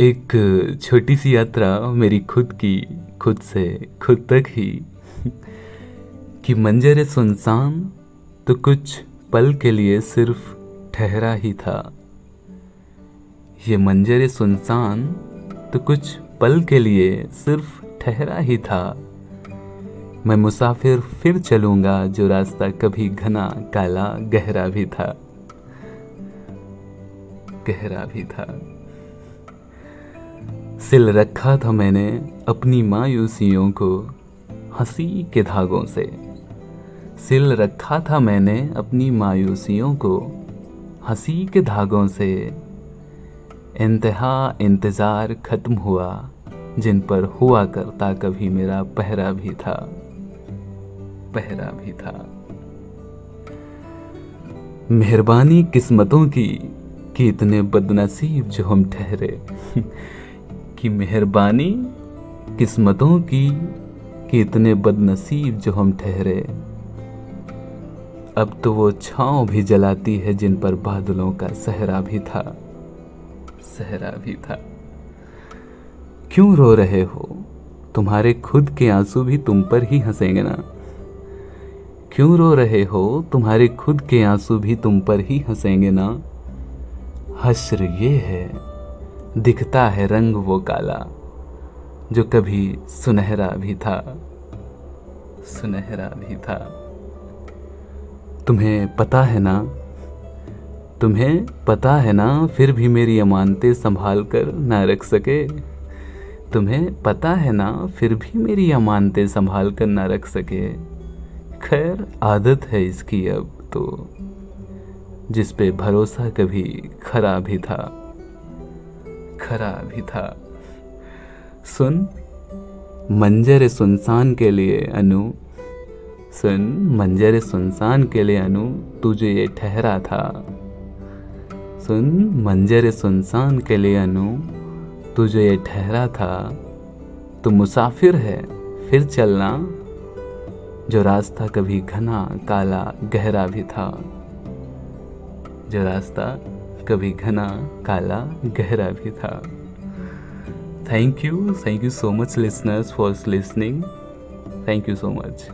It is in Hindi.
एक छोटी सी यात्रा मेरी खुद की, खुद से, खुद तक ही। कि मंजर सुनसान तो कुछ पल के लिए सिर्फ़ ठहरा ही था। ये मंजर सुनसान तो कुछ पल के लिए सिर्फ़ ठहरा ही था। मैं मुसाफिर फिर चलूँगा जो रास्ता कभी घना, काला, गहरा भी था। गहरा भी था। सिल रखा था मैंने अपनी मायूसियों को हँसी के धागों से। सिल रखा था मैंने अपनी मायूसियों को हँसी के धागों से। इंतहा इंतज़ार ख़त्म हुआ, जिन पर हुआ करता कभी मेरा पहरा भी था, पहरा भी था। मेहरबानी किस्मतों की कि इतने बदनसीब जो हम ठहरे। कि मेहरबानी किस्मतों की कि इतने बदनसीब जो हम ठहरे। अब तो वो छाँव भी जलाती है जिन पर बादलों का सहरा भी था। सहरा भी था। क्यों रो रहे हो? तुम्हारे खुद के आँसू भी तुम पर ही हंसेंगे ना। क्यों रो रहे हो? तुम्हारे खुद के आँसू भी तुम पर ही हंसेंगे ना। हश्र ये है दिखता है रंग वो काला, जो कभी सुनहरा भी था, सुनहरा भी था। तुम्हें पता है ना? तुम्हें पता है ना? फिर भी मेरी अमानतें संभाल कर ना रख सके। तुम्हें पता है ना? फिर भी मेरी अमानतें संभाल कर ना रख सके। खैर, आदत है इसकी अब तो जिस पे भरोसा कभी खरा भी था। खरा भी था। सुन, मंजर सुनसान के लिए अनु। सुन, मंजर सुनसान के लिए अनु, तुझे ये ठहरा था। सुन, मंजर सुनसान के लिए अनु, तुझे ये ठहरा था। तू मुसाफिर है, फिर चलना। जो रास्ता कभी घना, काला, गहरा भी था। जो रास्ता कभी घना, काला, गहरा भी था। Thank you thank you so much listeners for listening thank you so much